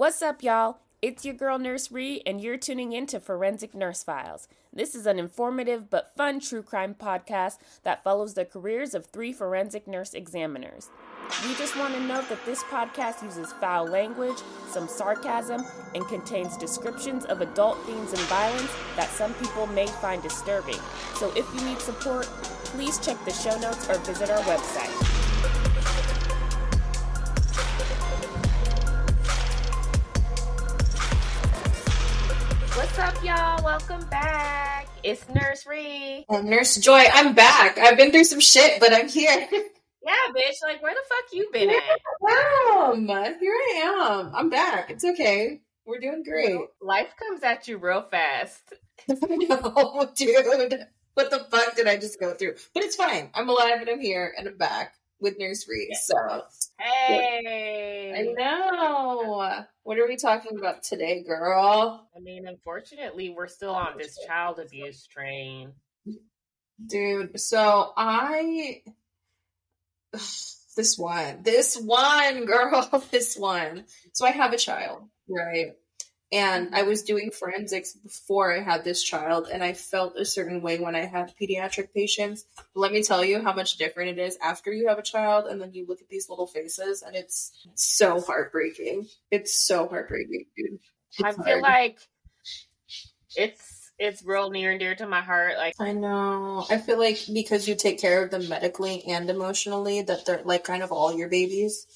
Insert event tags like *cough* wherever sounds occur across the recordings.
What's up, y'all? It's your girl Nurse Ree, and you're tuning in to Forensic Nurse Files. This is an informative but fun true crime podcast that follows the careers of three forensic nurse examiners. We just want to note that this podcast uses foul language, some sarcasm, and contains descriptions of adult themes and violence that some people may find disturbing. So if you need support, please check the show notes or visit our website. Y'all? Welcome back. It's Nurse Ree. And Nurse Joy, I'm back. I've been through some shit, but I'm here. Yeah, bitch. Like, where the fuck you *laughs* been at? Um, here I am. I'm back. It's okay. We're doing great. Life comes at you real fast. *laughs* no, dude. What the fuck did I just go through? But it's fine. I'm alive and I'm here and I'm back with Nurse Ree. So Hey. I know. What are we talking about today, girl? I mean, unfortunately, we're still on this child abuse train. Dude, so I *sighs* this one, this one *laughs* girl, this one. So I have a child, right? And mm-hmm. I was doing forensics before I had this child, and I felt a certain way when I had pediatric patients. But let me tell you how much different it is after you have a child, and then you look at these little faces, and it's so heartbreaking. It's so heartbreaking, dude. I feel hard. like it's it's real near and dear to my heart. Like, I know. I feel like because you take care of them medically and emotionally, that they're like kind of all your babies.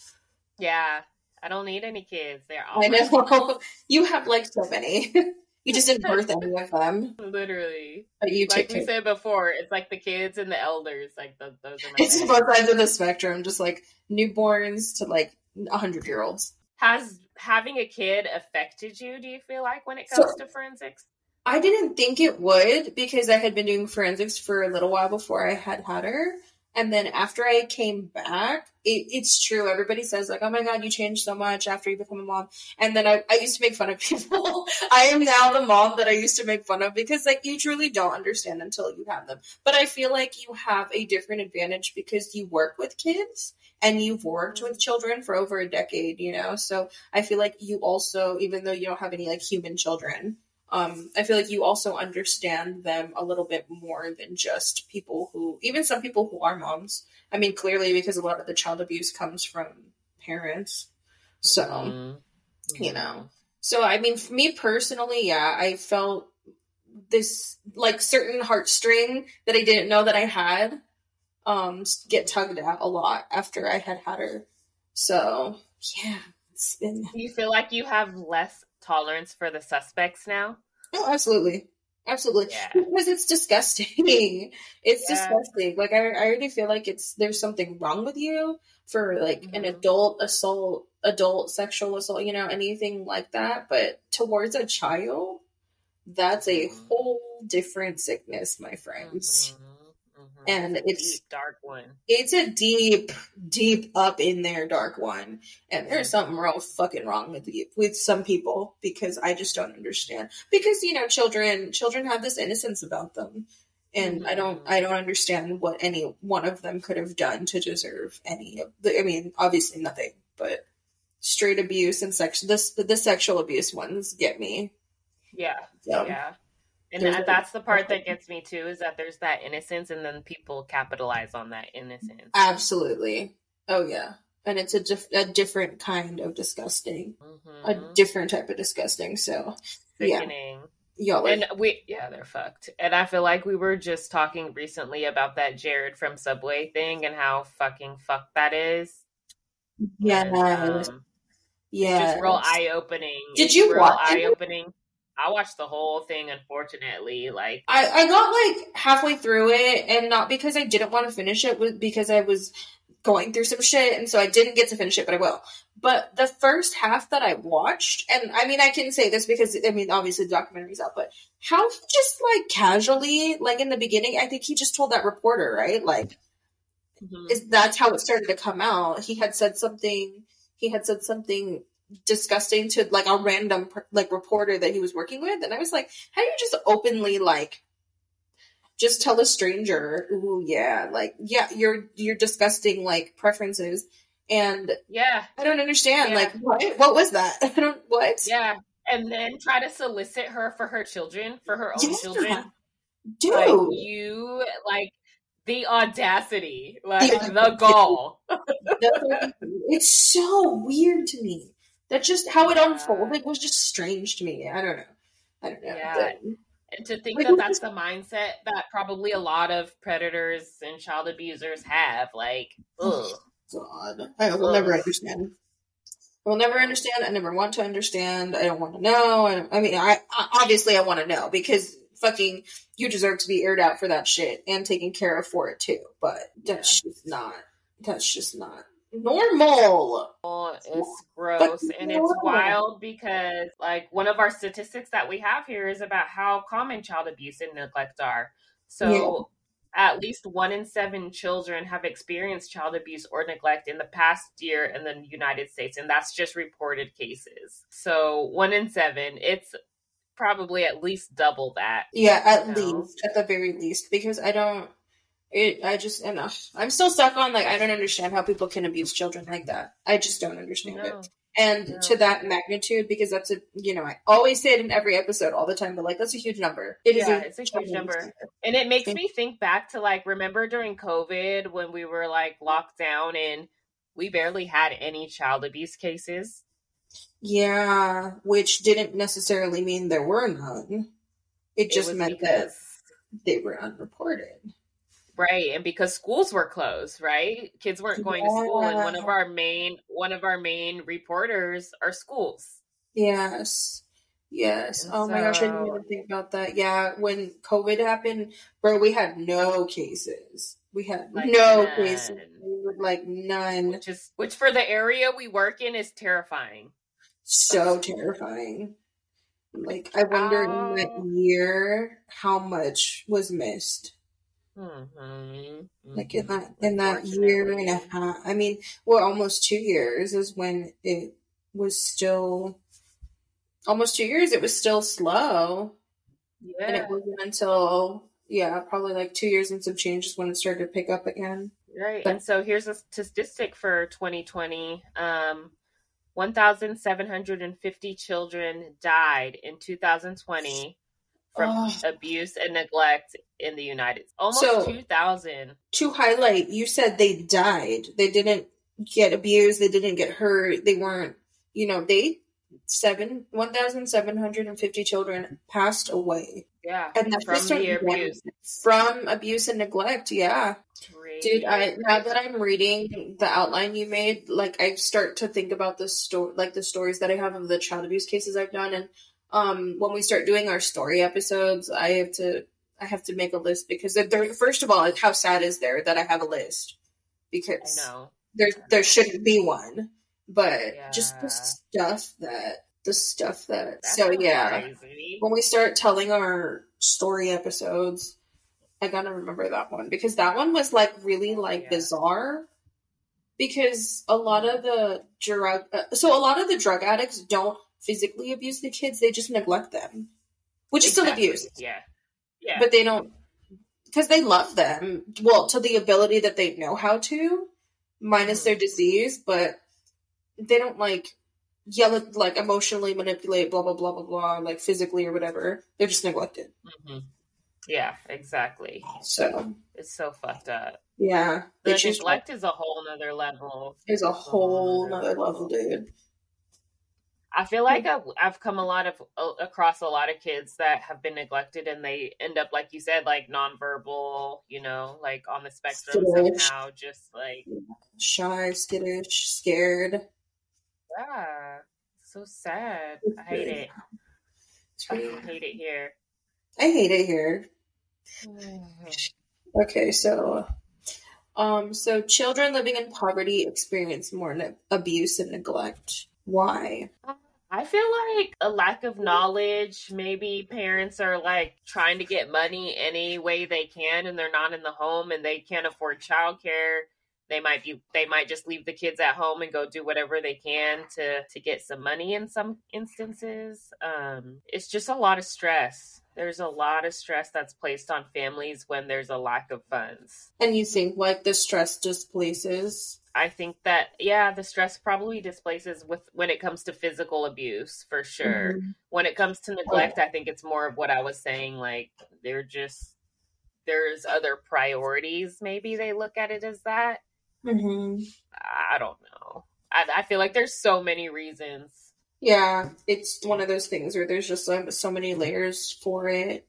yeah, I don't need any kids. They're all I know. *laughs* you have like so many. *laughs* you just didn't birth any of them, literally. but you Like we care. said before, it's like the kids and the elders. Like the, those are my It's both sides of the spectrum, just like newborns to like a hundred year olds. Has having a kid affected you? Do you feel like when it So- comes to forensics? I didn't think it would because I had been doing forensics for a little while before I had had her. And then after I came back, it, it's true. Everybody says like, "Oh my god, you changed so much after you become a mom." And then I, I used to make fun of *laughs* people. I am now the mom that I used to make fun of because like you truly don't understand until you have them. But I feel like you have a different advantage because you work with kids and you've worked with children for over a decade. You know, so I feel like you also, even though you don't have any like human children, um, I feel like you also understand them a little bit more than just people who, even some people who are moms. I mean, clearly because a lot of the child abuse comes from parents. So, Mhm. you know. So, I mean, for me personally, yeah, I felt this like certain heartstring that I didn't know that I had um get tugged at a lot after I had had her. So, yeah, it's been you feel like you have less tolerance for the suspects now? Oh, absolutely. Absolutely. Yeah. Because it's disgusting. *laughs* it's Yeah. disgusting. Like I, I already feel like it's there's something wrong with you for like an Mhm. adult assault, adult sexual assault, you know, anything like that. But towards a child, that's a Mhm. whole different sickness, my friends. Mhm, mhm. And It's deep, dark one. It's a deep, deep up in there dark one. And there's Mhm. something real fucking wrong with you, with some people because I just don't understand. Because you know, children children have this innocence about them. And I don't Mhm. I don't understand what any one of them could have done to deserve any of the I mean, obviously nothing, but straight abuse and sex this the sexual abuse ones get me. Yeah, So yeah. And that, a- that's the part that gets me too is that there's that innocence, and then people capitalize on that innocence. absolutely. Oh yeah. And it's a, dif- a different kind of disgusting. a Mhm. different type of disgusting. So yeah. Y'all And we, yeah, they're fucked. And I feel like we were just talking recently about that Jared from Subway thing and how fucking fucked that is. yeah And, um, yes. just real eye opening. Did you real watch it? I watched the whole thing. Unfortunately, like I I got like halfway through it, and not because I didn't want to finish it, but because I was going through some shit, and so I didn't get to finish it, but I will. But the first half that I watched, and I mean, I can say this because I mean, obviously the documentary's out, but how he just like casually, like in the beginning, I think he just told that reporter, right, like. mhm. is that's how it started to come out. He had said something. He had said something disgusting to like a random like reporter that he was working with, and I was like, "How do you just openly like just tell a stranger, ooh yeah, like yeah, you're you're disgusting like preferences And yeah, I don't understand. Yeah. Like, what? What was that? *laughs* I don't. What? yeah, and then try to solicit her for her children, for her own Yeah. children. Dude. Like you, like the audacity, like The *laughs* the, gall. it's so weird to me. That just how it Yeah. unfolded was just strange to me. I don't know. I don't know. Yeah. But- And to think Like, that that's the mindset that probably a lot of predators and child abusers have. Like, oh ugh. God, I will never understand. I will never understand. I never want to understand. I don't want to know. I, I mean, I, I obviously I want to know because fucking you deserve to be aired out for that shit and taken care of for it too. But that's just not. That's just not normal. It's gross and it's wild because, like, one of our statistics that we have here is about how common child abuse and neglect are. So, at least one in seven children have experienced child abuse or neglect in the past year in the United States, and that's just reported cases. So, one in seven, it's probably at least double that. Yeah, at No. least, at the very least, because I don't. It. I just enough. I'm still stuck on like I don't understand how people can abuse children like that. I just don't understand No. it. And No. to that magnitude, because that's a you know I always say it in every episode all the time, but like that's a huge number. It is Yeah, it's a huge number. And it makes me think back to like remember during COVID when we were like locked down and we barely had any child abuse cases. Yeah, which didn't necessarily mean there were none. It just was meant that they were unreported. Right, and because schools were closed, right? Kids weren't going to school and one of our main one of our main reporters are schools. Yes. Yes. And Oh my gosh, I didn't even think about that. Yeah, when COVID happened, bro, we had no cases. We had Like no none. cases. Like none. Which is which for the area we work in is terrifying. So terrifying. Like I wonder in Oh. that year how much was missed. Mhm. Like in that in that year and a half. I mean, well, almost two years is when it was still almost two years. It was still slow. yeah. And it wasn't until yeah, probably like two years and some changes when it started to pick up again. Right. But- And so here's a statistic for 2020. Um, 1,750 children died in 2020 from Oh. abuse and neglect in the United States. Almost So- 2,000. To highlight, you said they died. They didn't get abused. They didn't get hurt. They weren't. You know, they seven one thousand seven hundred and fifty children passed away, Yeah. and that's from just the abuse. from abuse and neglect. Yeah. Dude, I now that I'm reading the outline you made, like I start to think about the story, like the stories that I have of the child abuse cases I've done, and um, when we start doing our story episodes, I have to I have to make a list because there. First of all, how sad is there that I have a list I because know. there there shouldn't be one, but just the stuff that the stuff that. That's so yeah, crazy. when we start telling our story episodes, I gotta remember that one because that one was like really like Yeah. bizarre. Because a lot of the drug, uh, so a lot of the drug addicts don't physically abuse the kids; they just neglect them, which is still abuse. Yeah. Yeah. But they don't because they love them. Well, to the ability that they know how to, minus Mhm. their disease, but they don't like yell at like emotionally manipulate, blah blah blah blah blah, like physically or whatever. They're just neglected. Mhm. Yeah, exactly. So It's so fucked up. yeah, The it's neglect is a whole nother level. is a whole nother level, dude. I feel like I've, I've come a lot of uh, across a lot of kids that have been neglected, and they end up, like you said, like nonverbal, you know, like on the spectrum Skittish. somehow, just like Shy, skittish, scared. yeah, so sad. I hate it. I hate it here. I hate it here. Okay, so um so children living in poverty experience more ne- abuse and neglect. Why? I feel like a lack of knowledge. Maybe parents are like trying to get money any way they can, and they're not in the home, and they can't afford childcare. They might be. They might just leave the kids at home and go do whatever they can to to get some money. In some instances, um, it's just a lot of stress. There's a lot of stress that's placed on families when there's a lack of funds. And you think like the stress displaces I think that yeah, the stress probably displaces with when it comes to physical abuse for sure. Mm-hmm. When it comes to neglect, I think it's more of what I was saying. Like they're just there's other priorities. Maybe they look at it as that. Mm-hmm. I don't know. I, I feel like there's so many reasons. Yeah, it's one of those things where there's just so many layers for it.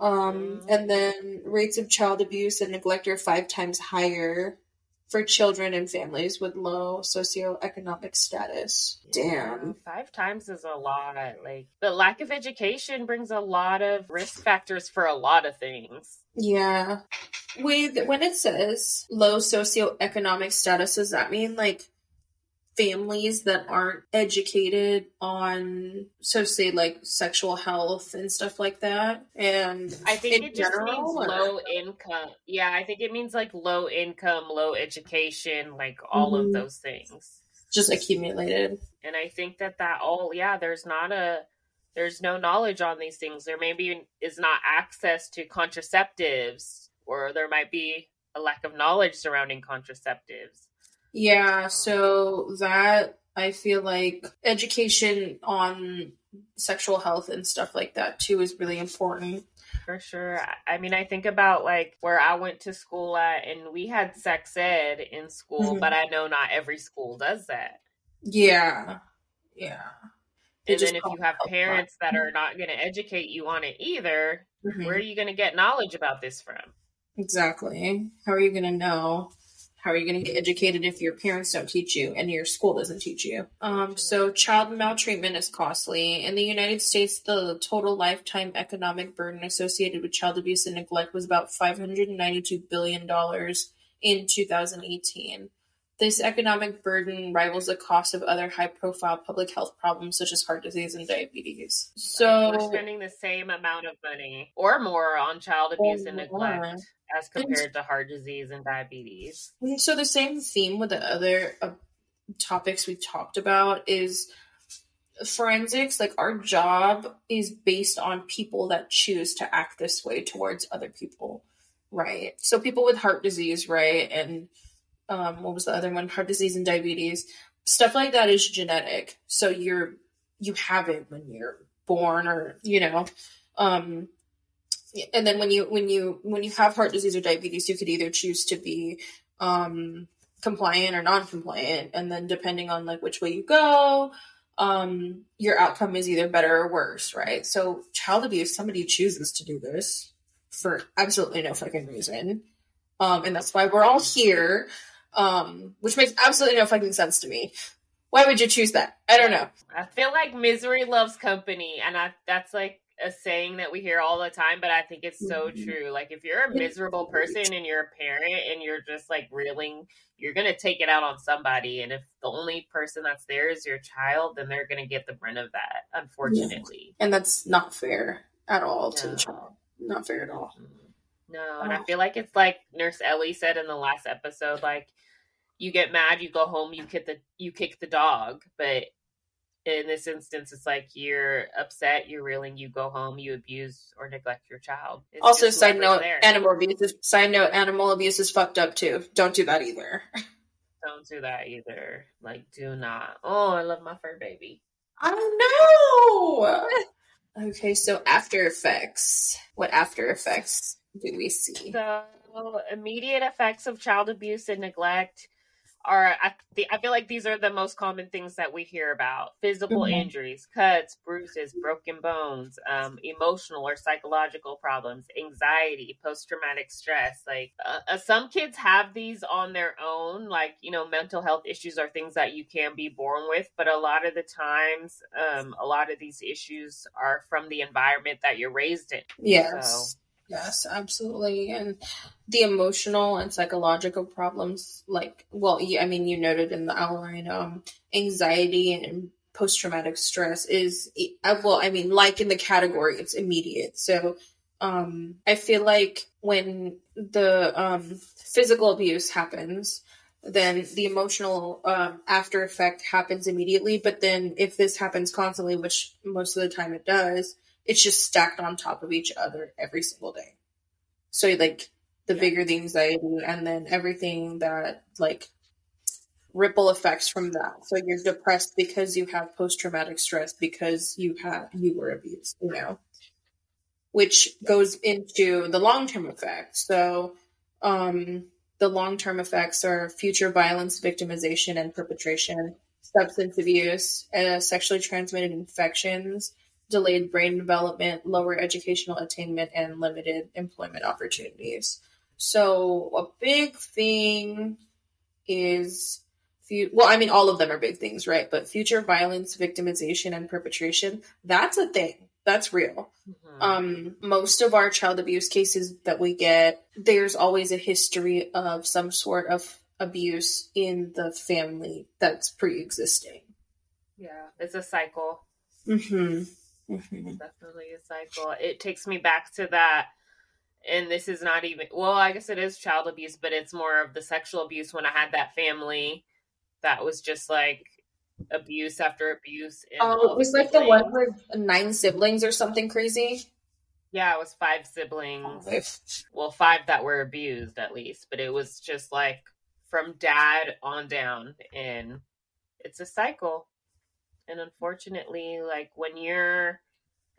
Um, mm-hmm. and then rates of child abuse and neglect are five times higher for children and families with low socioeconomic status. Damn. Five times is a lot. Like the lack of education brings a lot of risk factors for a lot of things. Yeah. With when it says low socioeconomic status, does that mean like families that aren't educated on so say like sexual health and stuff like that? And i think it just means or? low income yeah i think it means like low income low education like all mm-hmm. of those things. Just accumulated. And i think that that all yeah there's not a there's no knowledge on these things. There maybe is not access to contraceptives or there might be a lack of knowledge surrounding contraceptives yeah, so that I feel like education on sexual health and stuff like that too is really important. For sure. I mean, I think about like where I went to school at, and we had sex ed in school, mm-hmm. but I know not every school does that. Yeah. Yeah. and then if you have parents that are not going to educate you on it either, mm-hmm. where are you going to get knowledge about this from? Exactly. How are you going to know? How are you going to get educated if your parents don't teach you and your school doesn't teach you? Um, so, child maltreatment is costly. In the United States, the total lifetime economic burden associated with child abuse and neglect was about $592 billion in 2018. This economic burden rivals the cost of other high profile public health problems such as heart disease and diabetes. So we're spending the same amount of money or more on child abuse and neglect as compared and, to heart disease and diabetes. So the same theme with the other uh, topics we've talked about is forensics like our job is based on people that choose to act this way towards other people right so people with heart disease right and um, what was the other one? Heart disease and diabetes. Stuff like that is genetic. So you're you have it when you're born or you know. Um, and then when you when you when you have heart disease or diabetes, you could either choose to be um, compliant or non-compliant, and then depending on like which way you go, um, your outcome is either better or worse, right? So child abuse, somebody chooses to do this for absolutely no fucking reason. Um, and that's why we're all here um, which makes absolutely no fucking sense to me. Why would you choose that? I don't know. I feel like misery loves company, and I, that's like a saying that we hear all the time, but I think it's so mm-hmm. true. Like if you're a miserable person and you're a parent and you're just like reeling, you're gonna take it out on somebody. And if the only person that's there is your child, then they're gonna get the brunt of that, unfortunately. Yeah. And that's not fair at all no. to the child. Not fair at all. No, and I oh. feel like it's like Nurse Ellie said in the last episode, like you get mad, you go home, you kick the you kick the dog. But in this instance, it's like you're upset, you're reeling, you go home, you abuse or neglect your child. It's also, side note, there. animal abuse. Is, side note, animal abuse is fucked up too. Don't do that either. Don't do that either. Like, do not. Oh, I love my fur baby. I know. *laughs* okay, so after effects. What after effects do we see? So immediate effects of child abuse and neglect are I, I feel like these are the most common things that we hear about. Physical mm-hmm. injuries cuts bruises broken bones um, emotional or psychological problems anxiety post-traumatic stress. Like uh, uh, some kids have these on their own. Like you know mental health issues are things that you can be born with but a lot of the times um, a lot of these issues are from the environment that you're raised in. Yes. so, Yes, absolutely. And the emotional and psychological problems, like, well, I mean, you noted in the outline, um, anxiety and post traumatic stress is, uh, well, I mean, like in the category, it's immediate. So, um, I feel like when the um, physical abuse happens, then the emotional um, after effect happens immediately. But then if this happens constantly, which most of the time it does, it's just stacked on top of each other every single day. So like the yeah. bigger the anxiety and then everything that like ripple effects from that. So you're depressed because you have post traumatic stress because you have you were abused, you know, which goes into the long term effects. So um, the long term effects are future violence, victimization, and perpetration, substance abuse, uh, sexually transmitted infections, delayed brain development, lower educational attainment, and limited employment opportunities. So a big thing is well, I mean, all of them are big things, right? But future violence, victimization, and perpetration, that's a thing. That's real. Mm-hmm. Um, most of our child abuse cases that we get, there's always a history of some sort of abuse in the family that's pre existing. Yeah, it's a cycle. Mm-hmm. Mm-hmm. Definitely a cycle. It takes me back to that and this is not even well i guess it is child abuse but it's more of the sexual abuse when i had that family that was just like abuse after abuse. Oh, it was like the one with nine siblings or something crazy. Yeah, it was five siblings. Well, five that were abused at least, but it was just like from dad on down, and it's a cycle. And unfortunately, like when you're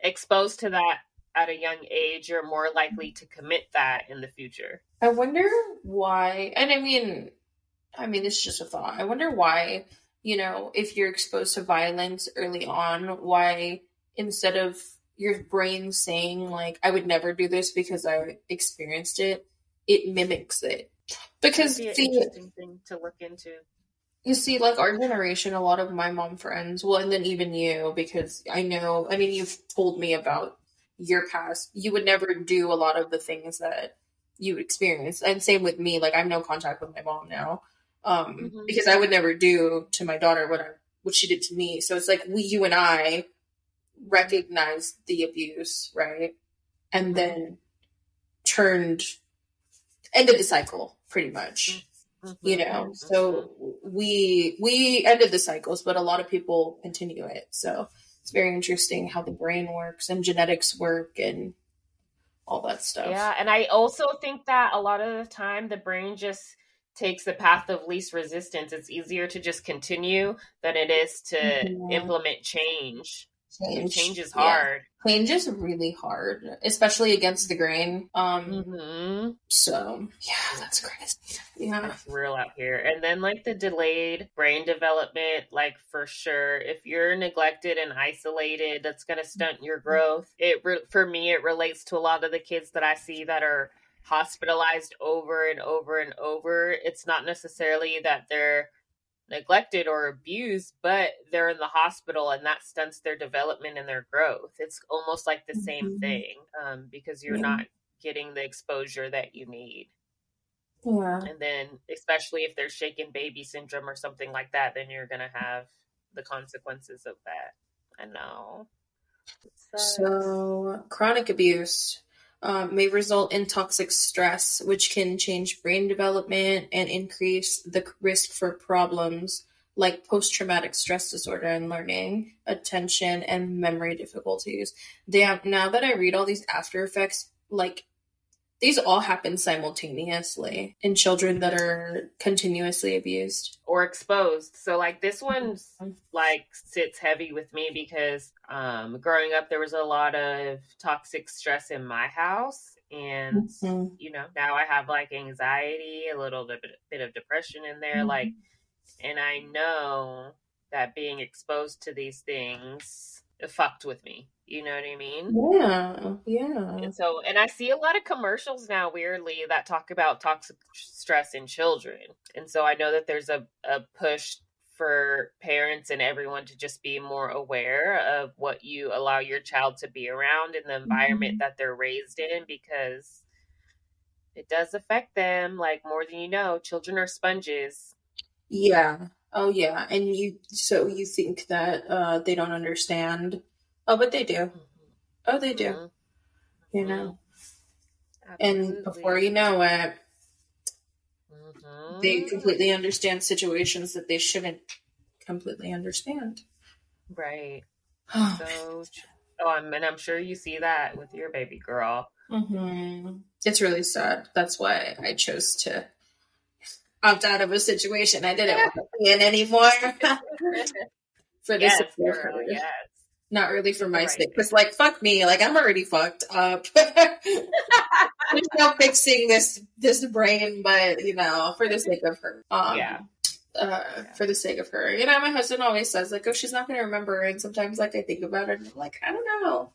exposed to that at a young age, you're more likely to commit that in the future. I wonder why. And I mean, I mean, this is just a thought. I wonder why, you know, if you're exposed to violence early on, why instead of your brain saying, like, I would never do this because I experienced it, it mimics it. Because, be see, interesting thing to look into. You see, like our generation, a lot of my mom friends, well, and then even you, because I know, I mean, you've told me about your past. You would never do a lot of the things that you experienced. And same with me. Like, I'm no contact with my mom now um, mm-hmm. because I would never do to my daughter what I, what she did to me. So it's like we, you and I, recognized the abuse, right, and mm-hmm. then turned ended the cycle pretty much. Mm-hmm. You know, mm-hmm. so we we ended the cycles, but a lot of people continue it. So it's very interesting how the brain works and genetics work and all that stuff. Yeah, and I also think that a lot of the time the brain just takes the path of least resistance. It's easier to just continue than it is to mm-hmm. implement change. Change. change is hard. Yeah. Change is really hard, especially against the grain. Um mm-hmm. so yeah, that's crazy. Yeah. It's real out here. And then like the delayed brain development, like for sure, if you're neglected and isolated, that's gonna stunt your growth. It re- for me it relates to a lot of the kids that I see that are hospitalized over and over and over. It's not necessarily that they're neglected or abused, but they're in the hospital and that stunts their development and their growth. It's almost like the same mm-hmm. thing um, because you're yeah. not getting the exposure that you need. Yeah. And then, especially if there's shaken baby syndrome or something like that, then you're going to have the consequences of that. I know. So, chronic abuse um, may result in toxic stress, which can change brain development and increase the risk for problems like post traumatic stress disorder and learning, attention, and memory difficulties. Damn, now that I read all these after effects, like these all happen simultaneously in children that are continuously abused or exposed. So like this one's like sits heavy with me because um growing up there was a lot of toxic stress in my house and mm-hmm. you know now I have like anxiety, a little bit, bit of depression in there mm-hmm. like and I know that being exposed to these things fucked with me you know what I mean? Yeah, yeah. And so, and I see a lot of commercials now, weirdly, that talk about toxic stress in children. And so I know that there's a, a push for parents and everyone to just be more aware of what you allow your child to be around in the environment mm-hmm. that they're raised in because it does affect them like more than you know children are sponges yeah oh yeah and you so you think that uh they don't understand Oh, but they do. Mm-hmm. Oh, they do. Mm-hmm. You know. Absolutely. And before you know it, mm-hmm. they completely understand situations that they shouldn't completely understand. Right. *sighs* so, oh, I'm, and I'm sure you see that with your baby girl. Mm-hmm. It's really sad. That's why I chose to opt out of a situation I didn't want to be in anymore. *laughs* for this yes, girl, yes. Not really for my Right. sake. Because, like, fuck me. Like, I'm already fucked up. *laughs* There's no fixing this this brain, but, you know, for the sake of her. Um, Yeah. uh, for the sake of her. You know, my husband always says, like, oh, she's not going to remember. And sometimes, like, I think about it and I'm like, I don't know.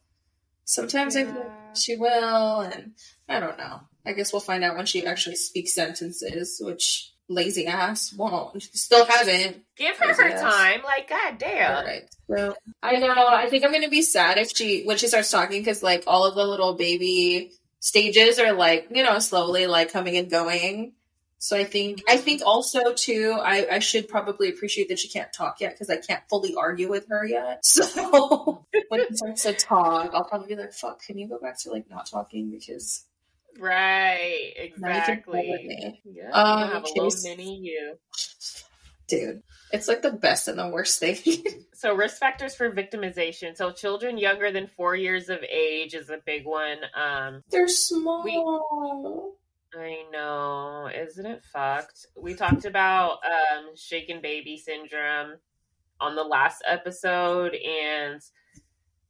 Sometimes I think she will. And I don't know. I guess we'll find out when she actually speaks sentences, which lazy ass won't. Still hasn't. Give her her Yes. time. Like, god damn. All right. So I know. I think I'm gonna be sad if she when she starts talking because like all of the little baby stages are like you know slowly like coming and going. So I think I think also too I I should probably appreciate that she can't talk yet because I can't fully argue with her yet. *laughs* So when she starts to talk, I'll probably be like, "Fuck, can you go back to like not talking because." Right. Now you can play with Exactly. Yeah. Um, have a little mini you. Dude, it's like the best and the worst thing. *laughs* So risk factors for victimization. So children younger than four years of age is a big one. Um, They're small. I know, isn't it fucked? We talked about um, shaken baby syndrome on the last episode, and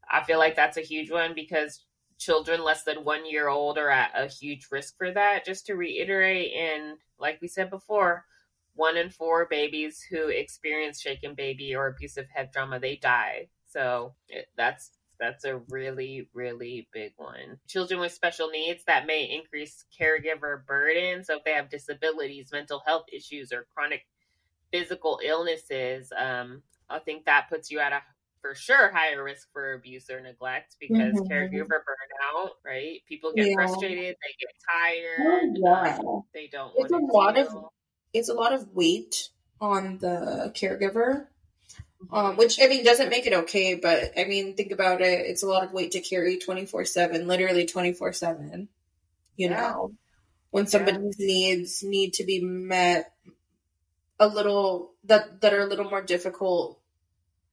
I feel like that's a huge one because children less than one year old are at a huge risk for that. Just to reiterate, and like we said before, one in four babies who experience shaken baby or abusive head trauma they die. So it, that's that's a really really big one. Children with special needs that may increase caregiver burden. So if they have disabilities, mental health issues, or chronic physical illnesses, um, I think that puts you at a for sure higher risk for abuse or neglect because Mhm. caregiver burnout, right? People get Yeah. frustrated, they get tired, yeah. um, they don't. It's a lot of- it's a lot of weight on the caregiver, um, which I mean doesn't make it okay. But I mean, think about it. It's a lot of weight to carry twenty four seven, literally twenty four seven. You Yeah. know, when somebody's needs need to be met, a little that that are a little more difficult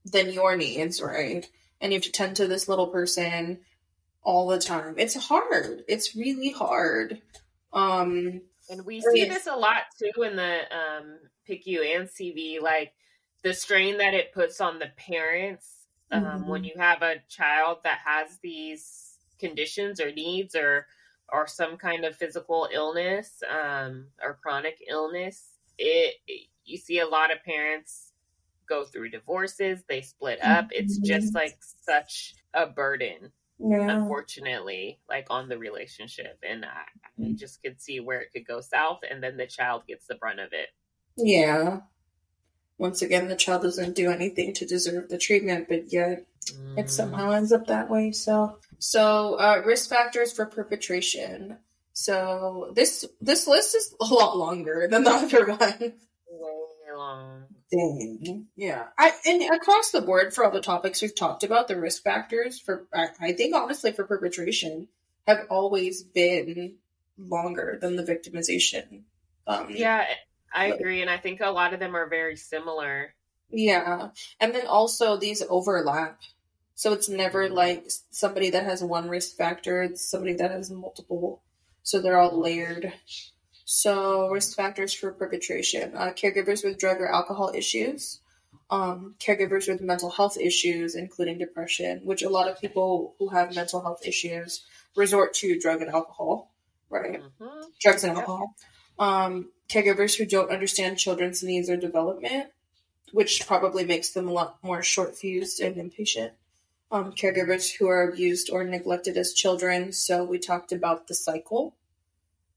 than your needs, right? And you have to tend to this little person all the time. It's hard. It's really hard. Um, And we see this a lot too in the um, PICU and CV, like the strain that it puts on the parents um, Mhm. when you have a child that has these conditions or needs or or some kind of physical illness um, or chronic illness. It you see a lot of parents go through divorces, they split up. It's just Mhm. like such a burden yeah. unfortunately, like on the relationship. And I, I just could see where it could go south, and then the child gets the brunt of it. Yeah. Once again, the child doesn't do anything to deserve the treatment, but yet it Mm. somehow ends up that way. So, so uh, risk factors for perpetration. So this this list is a lot longer than the *laughs* other one. Way long. Dang. Yeah. I and across the board for all the topics we've talked about, the risk factors for I, I think honestly for perpetration have always been longer than the victimization. Um, Yeah, I agree, and I think a lot of them are very similar. Yeah. And then also these overlap. So it's never like somebody that has one risk factor, it's somebody that has multiple. So they're all layered. So risk factors for perpetration uh, caregivers with drug or alcohol issues, um, caregivers with mental health issues, including depression, which a lot of people who have mental health issues resort to drug and alcohol, right? Mhm. drugs and alcohol. Um, caregivers who don't understand children's needs or development, which probably makes them a lot more short fused and impatient. Um, caregivers who are abused or neglected as children. So we talked about the cycle.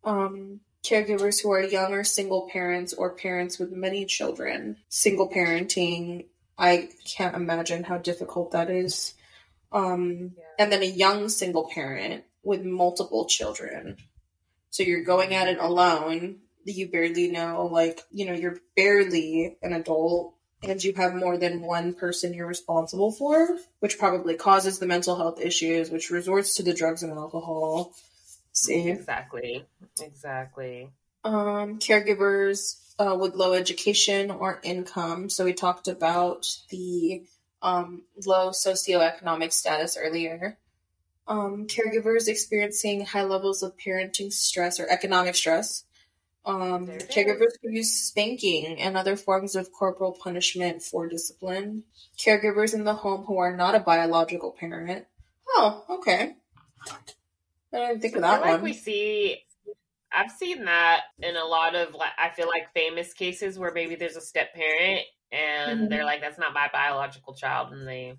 Um, caregivers who are young or single parents or parents with many children. Single parenting, I can't imagine how difficult that is. Um, Yeah. and then a young single parent with multiple children. So you're going at it alone. You barely know, like, you know, you're barely an adult and you have more than one person you're responsible for, which probably causes the mental health issues, which resorts to the drugs and alcohol. See? Exactly. Exactly. um, caregivers uh, with low education or income. So we talked about the um, low socioeconomic status earlier. Um, caregivers experiencing high levels of parenting stress or economic stress. Um, caregivers who use spanking and other forms of corporal punishment for discipline. Caregivers in the home who are not a biological parent. Oh, okay. I didn't think of I that feel like we see. I've seen that in a lot of like I feel like famous cases where maybe there's a step parent and Mhm. they're like, "That's not my biological child," and they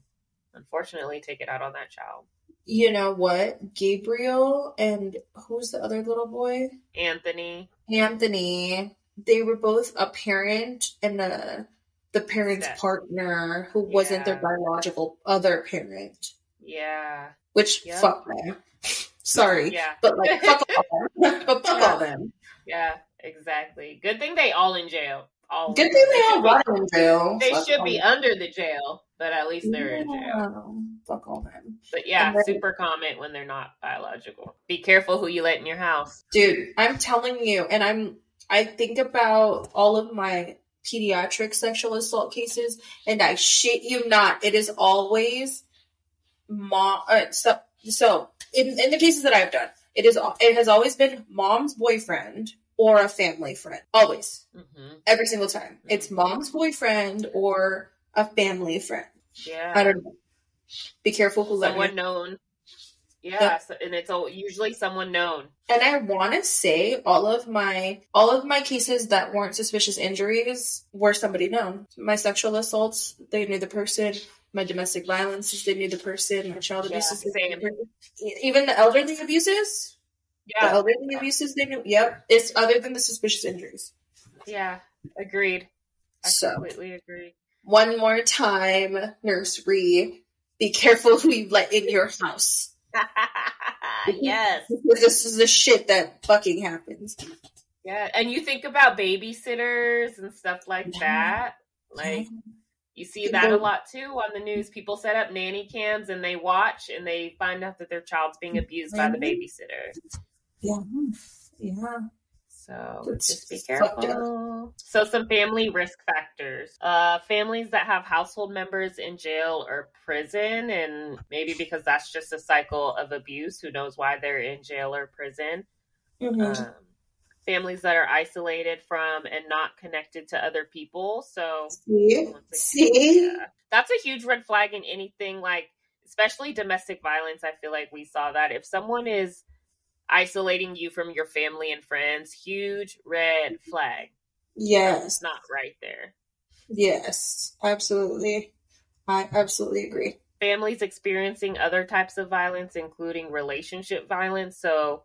unfortunately take it out on that child. You know what? Gabriel and who's the other little boy? Anthony, Anthony. They were both a parent and a, the parent's Step. partner who wasn't their biological other parent. yeah, Which Yep. fuck them. Sorry. yeah, *laughs* But like fuck all them. *laughs* but fuck all them. yeah, exactly. Good thing they all in jail. All Good thing they all rot in jail. *laughs* They Fuck should be them. under the jail, but at least they're in jail. Fuck all them. But yeah, then- super common when they're not biological. Be careful who you let in your house. Dude, I'm telling you, and I'm I think about all of my pediatric sexual assault cases, and I shit you not, it is always mom. Uh, so, so in in the cases that I've done, it is it has always been mom's boyfriend or a family friend. Always, hmm every single time, it's mom's boyfriend or a family friend. Yeah. I don't know. Be careful who let someone known. Yeah, Yep. so, and it's all, usually someone known. And I want to say all of my all of my cases that weren't suspicious injuries were somebody known. My sexual assaults, they knew the person. My domestic violences, they knew the person. My child Yeah, abuses, they knew same. the person. E- Even the elderly abuses, the Yeah, elderly abuses, they knew. Yep, it's other than the suspicious injuries. yeah, agreed. I So completely agree. one more time, Nurse Ree, be careful who you let in your house. *laughs* yes, Because *laughs* this is the shit that fucking happens. yeah, and you think about babysitters and stuff like that. Like you see that a lot too on the news. People set up nanny cams and they watch and they find out that their child's being abused by the babysitter. yeah, yeah. So It's just be careful. So some family risk factors. Uh families that have household members in jail or prison and maybe because that's just a cycle of abuse, who knows why they're in jail or prison. Mhm. Um families that are isolated from and not connected to other people. So See? See? yeah. That's a huge red flag in anything like especially domestic violence. I feel like we saw that if someone is isolating you from your family and friends, huge red mm-hmm. flag. Yes. It's not right there. Yes. Absolutely. I absolutely agree. Families experiencing other types of violence, including relationship violence. So,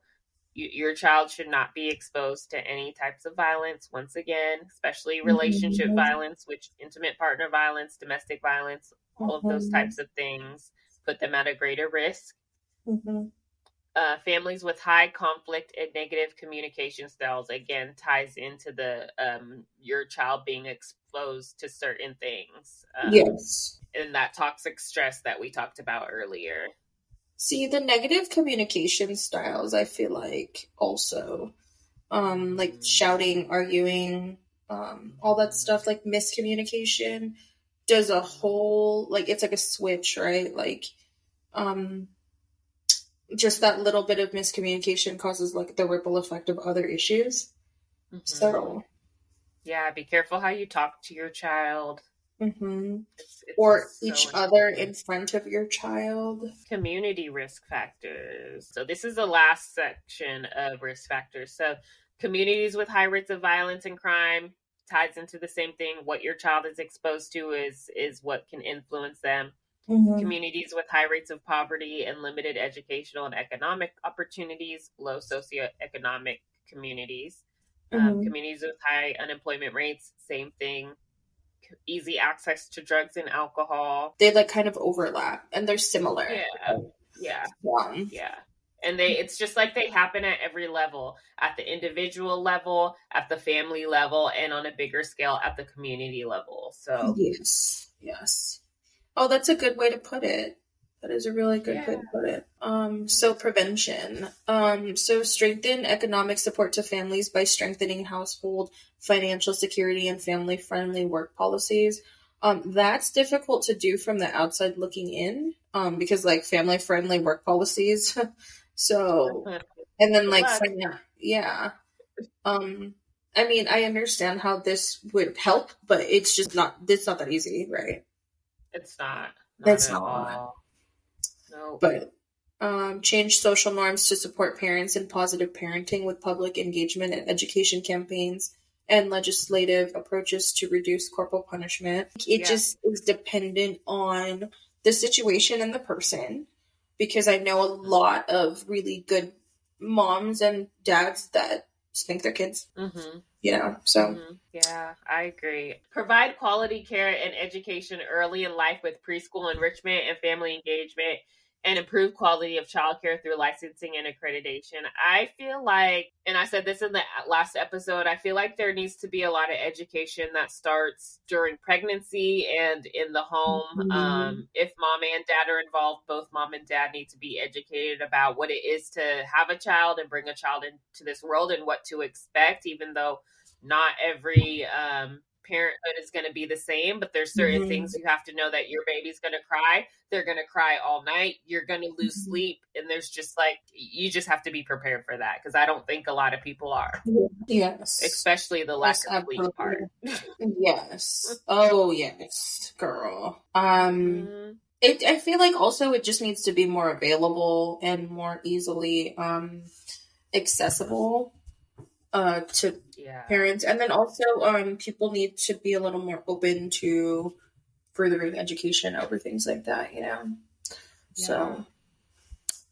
your child should not be exposed to any types of violence. Once again, especially relationship Mhm. violence, which intimate partner violence, domestic violence, all of those Mhm. types of things put them at a greater risk. hmm uh, families with high conflict and negative communication styles again ties into the um, your child being exposed to certain things um, Yes. and that toxic stress that we talked about earlier See, the negative communication styles, I feel like also, um, like shouting, arguing, um, all that stuff, like miscommunication, does a whole, like, it's like a switch, right? Like, um, just that little bit of miscommunication causes like the ripple effect of other issues. Mhm. So, yeah be careful how you talk to your child mhm. it's, it's or so each other in front of your child. community risk factors. So this is the last section of risk factors. So communities with high rates of violence and crime ties into the same thing. What your child is exposed to is is what can influence them. Mhm. Communities with high rates of poverty and limited educational and economic opportunities, low socioeconomic communities. Um, Mhm. communities with high unemployment rates, same thing. Easy access to drugs and alcohol. They like kind of overlap and they're similar. Yeah, yeah. Um, Yeah. And they it's just like they happen at every level, at the individual level, at the family level, and on a bigger scale at the community level. So Yes, yes. Oh, that's a good way to put it. That is a really good way to put it. Um, so prevention. Um, so strengthen economic support to families by strengthening household financial security and family friendly work policies. Um, that's difficult to do from the outside looking in. Um, because like family friendly work policies. *laughs* so and then like yeah. Um I mean, I understand how this would help, but it's just not. It's not that easy, right? It's not. not That's at not. all. No. But um, change social norms to support parents in positive parenting with public engagement and education campaigns and legislative approaches to reduce corporal punishment. It Yeah. just is dependent on the situation and the person because I know a lot of really good moms and dads that spank their kids, hmm you know. So Mhm. Yeah, I agree. Provide quality care and education early in life with preschool enrichment and family engagement and improve quality of childcare through licensing and accreditation. I feel like, and I said this in the last episode, I feel like there needs to be a lot of education that starts during pregnancy and in the home. Mhm. Um, if mom and dad are involved, both mom and dad need to be educated about what it is to have a child and bring a child into this world and what to expect, even though not every um, parenthood is going to be the same, but there's certain Mhm. things you have to know that your baby's going to cry. They're going to cry all night. You're going to lose Mhm. sleep. And there's just like, you just have to be prepared for that because I don't think a lot of people are, yes, especially the lack Yes, of sleep part. yes, *laughs* oh yes, girl. Um. Mhm. It, I feel like also it just needs to be more available and more easily um, accessible uh, to Yeah. parents, and then also um, people need to be a little more open to furthering education over things like that. You know, so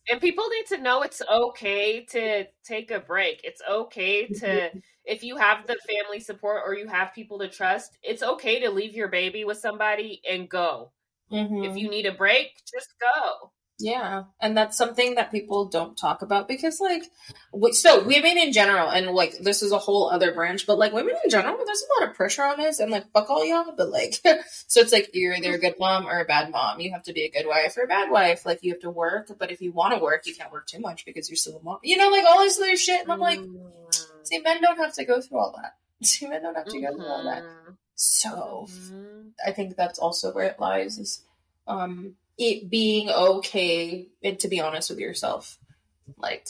And people need to know it's okay to take a break. It's okay to, if you have the family support or you have people to trust, it's okay to leave your baby with somebody and go. Mhm. If you need a break, just go. Yeah, and that's something that people don't talk about because, like, so women in general, and like this is a whole other branch, but like women in general, there's a lot of pressure on us, and like fuck all y'all, but like, *laughs* so it's like you're either a good mom or a bad mom. You have to be a good wife or a bad wife. Like you have to work, but if you want to work, you can't work too much because you're still a mom. You know, like all this other shit, and I'm like, Mm. see, men don't have to go through all that. *laughs* See, men don't have to go through all that. Mhm. So Mhm. I think that's also where it lies is um it being okay and to be honest with yourself. Like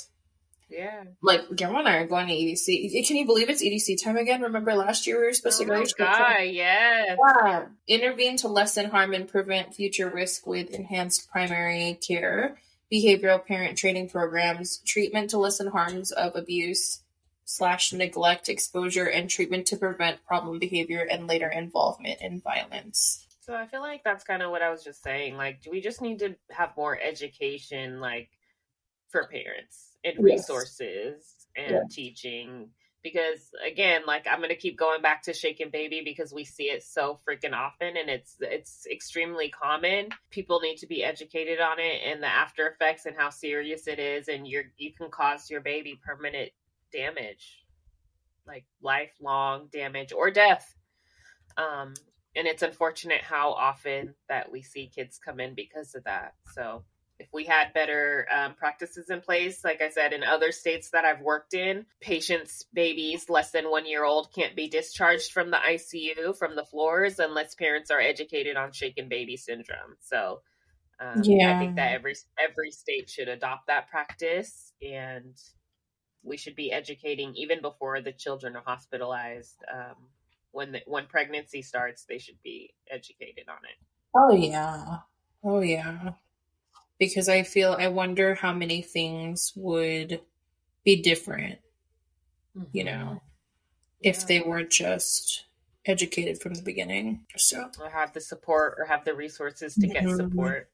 Yeah. like Guillermo and I are going to EDC. Can you believe it's EDC time again? Remember last year we were supposed Oh to go my to God, yes. yeah. Intervene to lessen harm and prevent future risk with enhanced primary care, behavioral parent training programs, treatment to lessen harms of abuse slash neglect exposure, and treatment to prevent problem behavior and later involvement in violence. So I feel like that's kind of what I was just saying. Like, do we just need to have more education, like, for parents and Yes. resources and teaching? Because again, like I'm gonna keep going back to shaking baby because we see it so freaking often and it's it's extremely common. People need to be educated on it and the after effects and how serious it is, and you're you can cause your baby permanent damage, like lifelong damage or death. Um, and it's unfortunate how often that we see kids come in because of that. So if we had better um, practices in place, like I said, in other states that I've worked in, patients, babies less than one year old can't be discharged from the ICU from the floors unless parents are educated on shaken baby syndrome. So um, I Yeah. think that every every state should adopt that practice, and we should be educating even before the children are hospitalized. Um, when the, when pregnancy starts, they should be educated on it. Oh yeah. Oh yeah. Because I feel I wonder how many things would be different, you know, if they were just educated from the beginning. So or have the support or have the resources to get Mhm. support.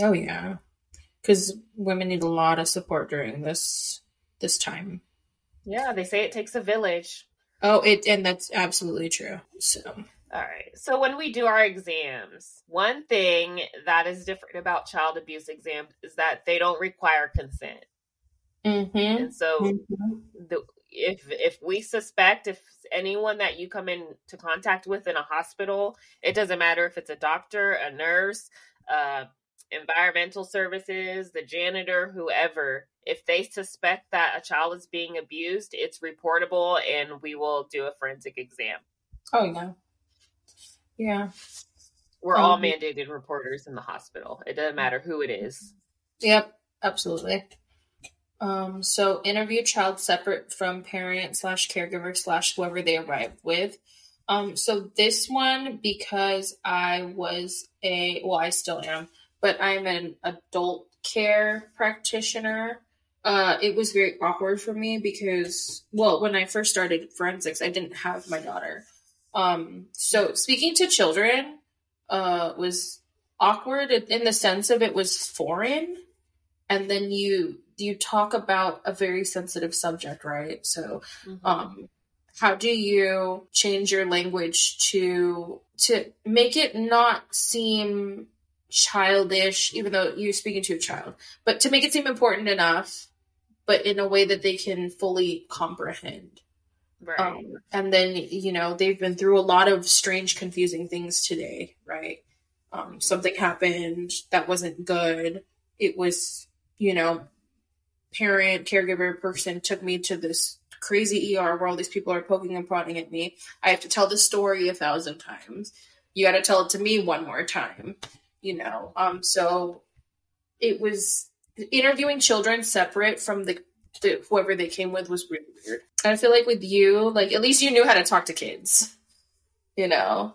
Oh yeah, because women need a lot of support during this this time. Yeah, they say it takes a village. Oh, it and that's absolutely true. So All right. So when we do our exams, one thing that is different about child abuse exams is that they don't require consent. mm-hmm. And so the, if if we suspect if anyone that you come into contact with in a hospital, it doesn't matter if it's a doctor, a nurse, uh, environmental services, the janitor, whoever, if they suspect that a child is being abused, it's reportable, and we will do a forensic exam. oh yeah, yeah, We're all Mhm. mandated reporters in the hospital. It doesn't matter who it is. yep, absolutely. Um, so interview child separate from parent slash caregiver slash whoever they arrive with. Um, so this one because I was a well, I still am, but I'm an adult care practitioner. Uh, it was very awkward for me because well, when I first started forensics, I didn't have my daughter. Um, so speaking to children uh, was awkward in the sense of it was foreign, and then you you talk about a very sensitive subject, right? So, mm-hmm. um, how do you change your language to to make it not seem childish, even though you're speaking to a child, but to make it seem important enough, but in a way that they can fully comprehend. Right. Um, and then you know they've been through a lot of strange, confusing things today, right? Um, mm-hmm. something happened that wasn't good. It was, you know, parent, caregiver person took me to this crazy ER where all these people are poking and prodding at me. I have to tell the story a thousand times. You got to tell it to me one more time, you know. Um, so it was interviewing children separate from the, the whoever they came with was really weird. And I feel like with you, like at least you knew how to talk to kids, you know.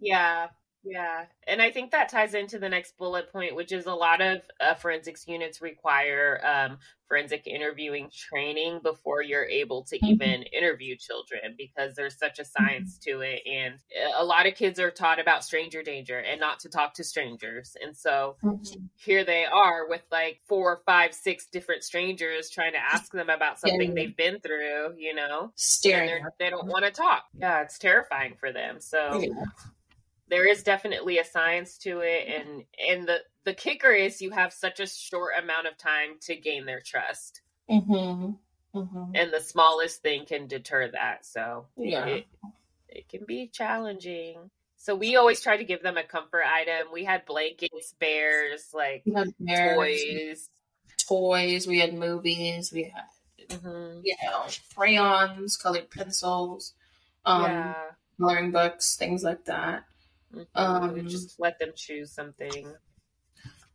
Yeah, yeah, and I think that ties into the next bullet point, which is a lot of uh, forensics units require um, forensic interviewing training before you're able to mm-hmm. even interview children because there's such a science mm-hmm. to it. And uh, a lot of kids are taught about stranger danger and not to talk to strangers. And so mm-hmm. here they are with like four, five, six different strangers trying to ask them about something they've been through, you know, staring. They don't want to talk. Yeah, it's terrifying for them. So. Yeah there is definitely a science to it and and the the kicker is you have such a short amount of time to gain their trust mm-hmm. Mm-hmm. and the smallest thing can deter that so yeah it, it can be challenging so we always try to give them a comfort item we had blankets bears like bears, toys toys we had movies we had mm-hmm. you know crayons colored pencils um yeah. coloring books things like that. Um, just let them choose something.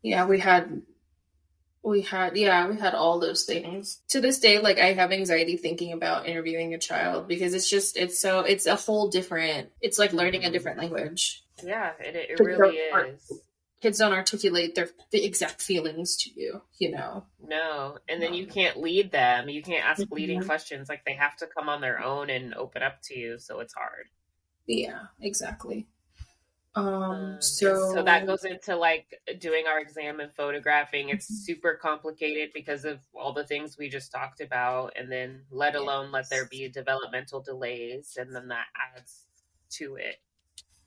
Yeah, we had we had yeah we had all those things. To this day like i have anxiety thinking about interviewing a child because it's just it's so it's a whole different it's like learning a different language. Yeah it, it really is. kids don't articulate their the exact feelings to you you know? No and then you can't lead them. You can't ask mm-hmm. leading questions. Like they have to come on their own and open up to you so it's hard. Yeah exactly um, um, so, so that goes into like doing our exam and photographing. It's mm-hmm. super complicated because of all the things we just talked about, and then let alone let there be developmental delays, and then that adds to it.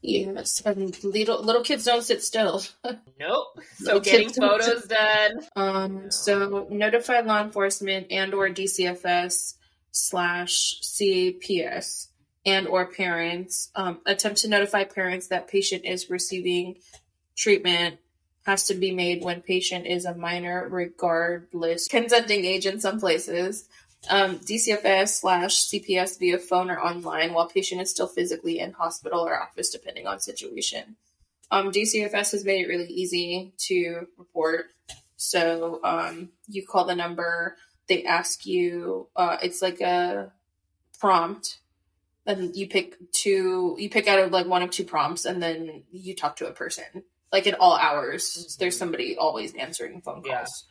Yes, and little little kids don't sit still. *laughs* nope. So getting photos done. Um. No. So notify law enforcement and or DCFS slash CPS and or parents um, attempt to notify parents that patient is receiving treatment has to be made when patient is a minor regardless. Consenting age in some places. Um, dcfs slash cps via phone or online while patient is still physically in hospital or office depending on situation. Um, dcfs has made it really easy to report. So um, you call the number they ask you uh, it's like a prompt and you pick two you pick out of like one of two prompts and then you talk to a person like at all hours mm-hmm. there's somebody always answering phone calls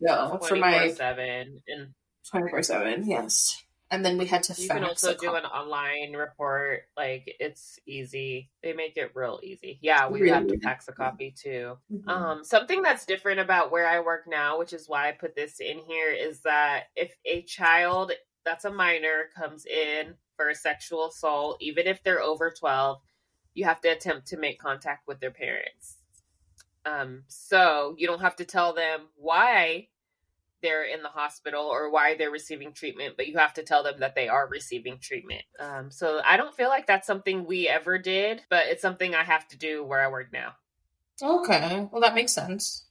yeah. so for my 7 and 24 7 yes and then we had to you can also do an online report like it's easy they make it real easy yeah we really? have to fax a copy too mm-hmm. um something that's different about where i work now which is why i put this in here is that if a child that's a minor comes in for a sexual assault, even if they're over 12, you have to attempt to make contact with their parents. Um, so you don't have to tell them why they're in the hospital or why they're receiving treatment, but you have to tell them that they are receiving treatment. Um, so I don't feel like that's something we ever did, but it's something I have to do where I work now. Okay, well, that makes sense.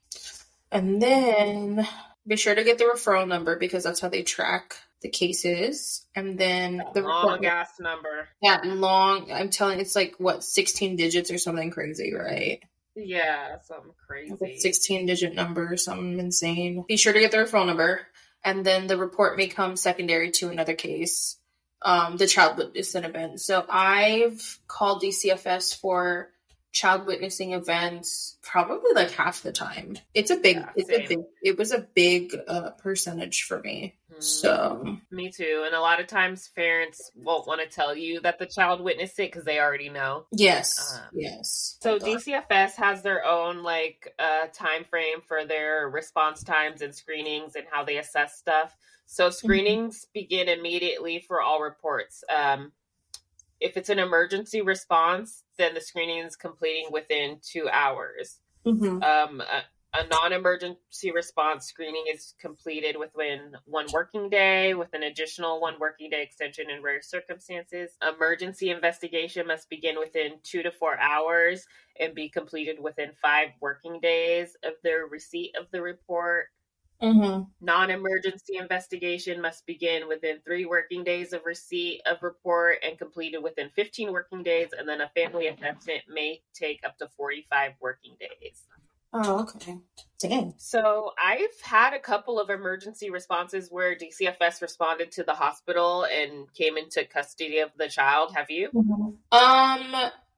And then be sure to get the referral number because that's how they track the cases, and then the long ass number. That long. I'm telling. It's like what 16 digits or something crazy, right? Yeah, something crazy. 16 digit number, something insane. Be sure to get the referral number. and then the report may come secondary to another case, um, the child witnessing event. So I've called DCFS for child witnessing events probably like half the time. It's a big, Yeah, it's same. a big, it was a big uh, percentage for me. Mhm. So Me too. And a lot of times parents won't want to tell you that the child witnessed it because they already know. yes, Um, yes. So DCFS has their own like uh, time frame for their response times and screenings and how they assess stuff. So screenings begin immediately for all reports. Um, if it's an emergency response, then the screening is completing within two hours. Mhm. Um, a, a non-emergency response screening is completed within one working day, with an additional one working day extension in rare circumstances. Emergency investigation must begin within two to four hours and be completed within five working days of the receipt of the report. Mhm. Non-emergency investigation must begin within three working days of receipt of report and completed within 15 working days, and then a family assessment may take up to 45 working days. Oh, okay. Dang. So I've had a couple of emergency responses where DCFS responded to the hospital and came into custody of the child. Have you? Um,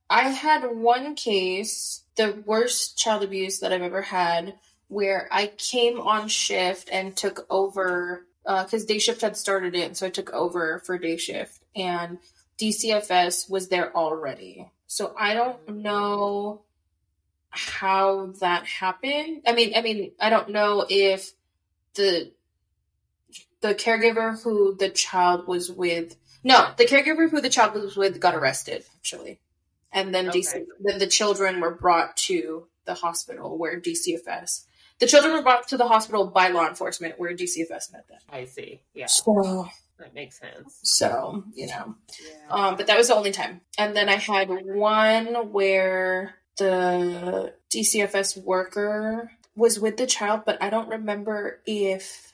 I had one case, the worst child abuse that I've ever had, where I came on shift and took over uh, because day shift had started it, so I took over for day shift, and DCFS was there already. So I don't know how that happened. I mean, I mean, I don't know if the the caregiver who the child was with no, the caregiver who the child was with got arrested, actually. And then DC, then the children were brought to the hospital where DCFS. The children were brought to the hospital by law enforcement where DCFS met them. I see. Yeah, So, that makes sense. so you know, Yeah. um, but that was the only time. And then I had one where the DCFS worker was with the child, but I don't remember if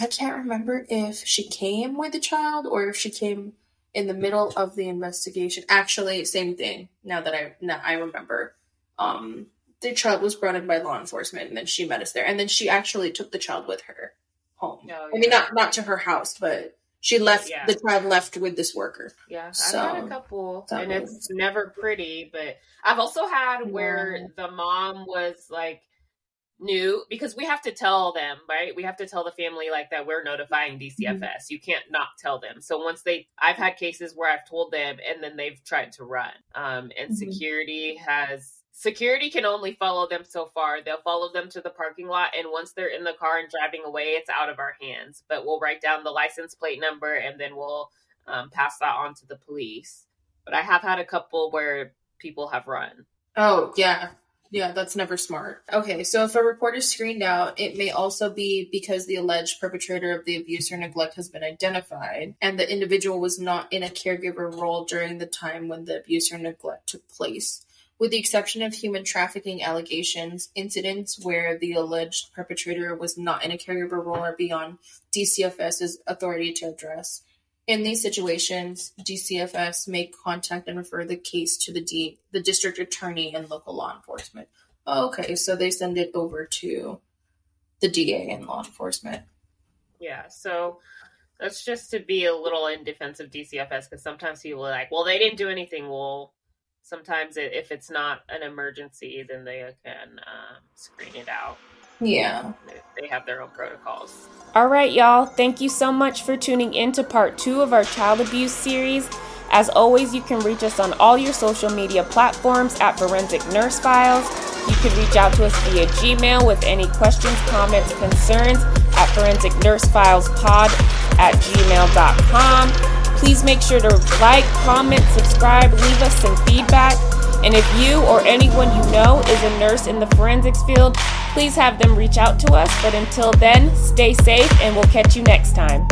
I can't remember if she came with the child or if she came in the middle of the investigation. Actually, same thing. Now that I now I remember, um, the child was brought in by law enforcement, and then she met us there, and then she actually took the child with her home. Oh, I mean, not not to her house, but she left. Yeah. The child left with this worker. Yeah, I've So, had a couple, and was- it's never pretty. But I've also had where Yeah. the mom was like new because we have to tell them, right? We have to tell the family like that we're notifying DCFS. Mm-hmm. You can't not tell them. So once they, I've had cases where I've told them, and then they've tried to run. Um, and Mhm. security has. Security can only follow them so far. They'll follow them to the parking lot, and once they're in the car and driving away, it's out of our hands. But we'll write down the license plate number, and then we'll um, pass that on to the police. But I have had a couple where people have run. Oh, yeah. Yeah, that's never smart. Okay, so if a report is screened out, it may also be because the alleged perpetrator of the abuse or neglect has been identified and the individual was not in a caregiver role during the time when the abuse or neglect took place. With the exception of human trafficking allegations, incidents where the alleged perpetrator was not in a caregiver role are beyond DCFS's authority to address. In these situations, DCFS may contact and refer the case to the D, the district attorney and local law enforcement. Okay, so they send it over to the DA and law enforcement. Yeah, so that's just to be a little in defense of DCFS because sometimes people are like, well, they didn't do anything. Well, sometimes it, if it's not an emergency, then they can um, screen it out. Yeah. They- They have their own protocols. All right, y'all. Thank you so much for tuning in to part two of our child abuse series. As always, you can reach us on all your social media platforms at Forensic Nurse Files. You can reach out to us via Gmail with any questions, comments, concerns at Forensic Nurse Files Pod at gmail.com. Please make sure to like, comment, subscribe, leave us some feedback. And if you or anyone you know is a nurse in the forensics field, please have them reach out to us. But until then, stay safe and we'll catch you next time.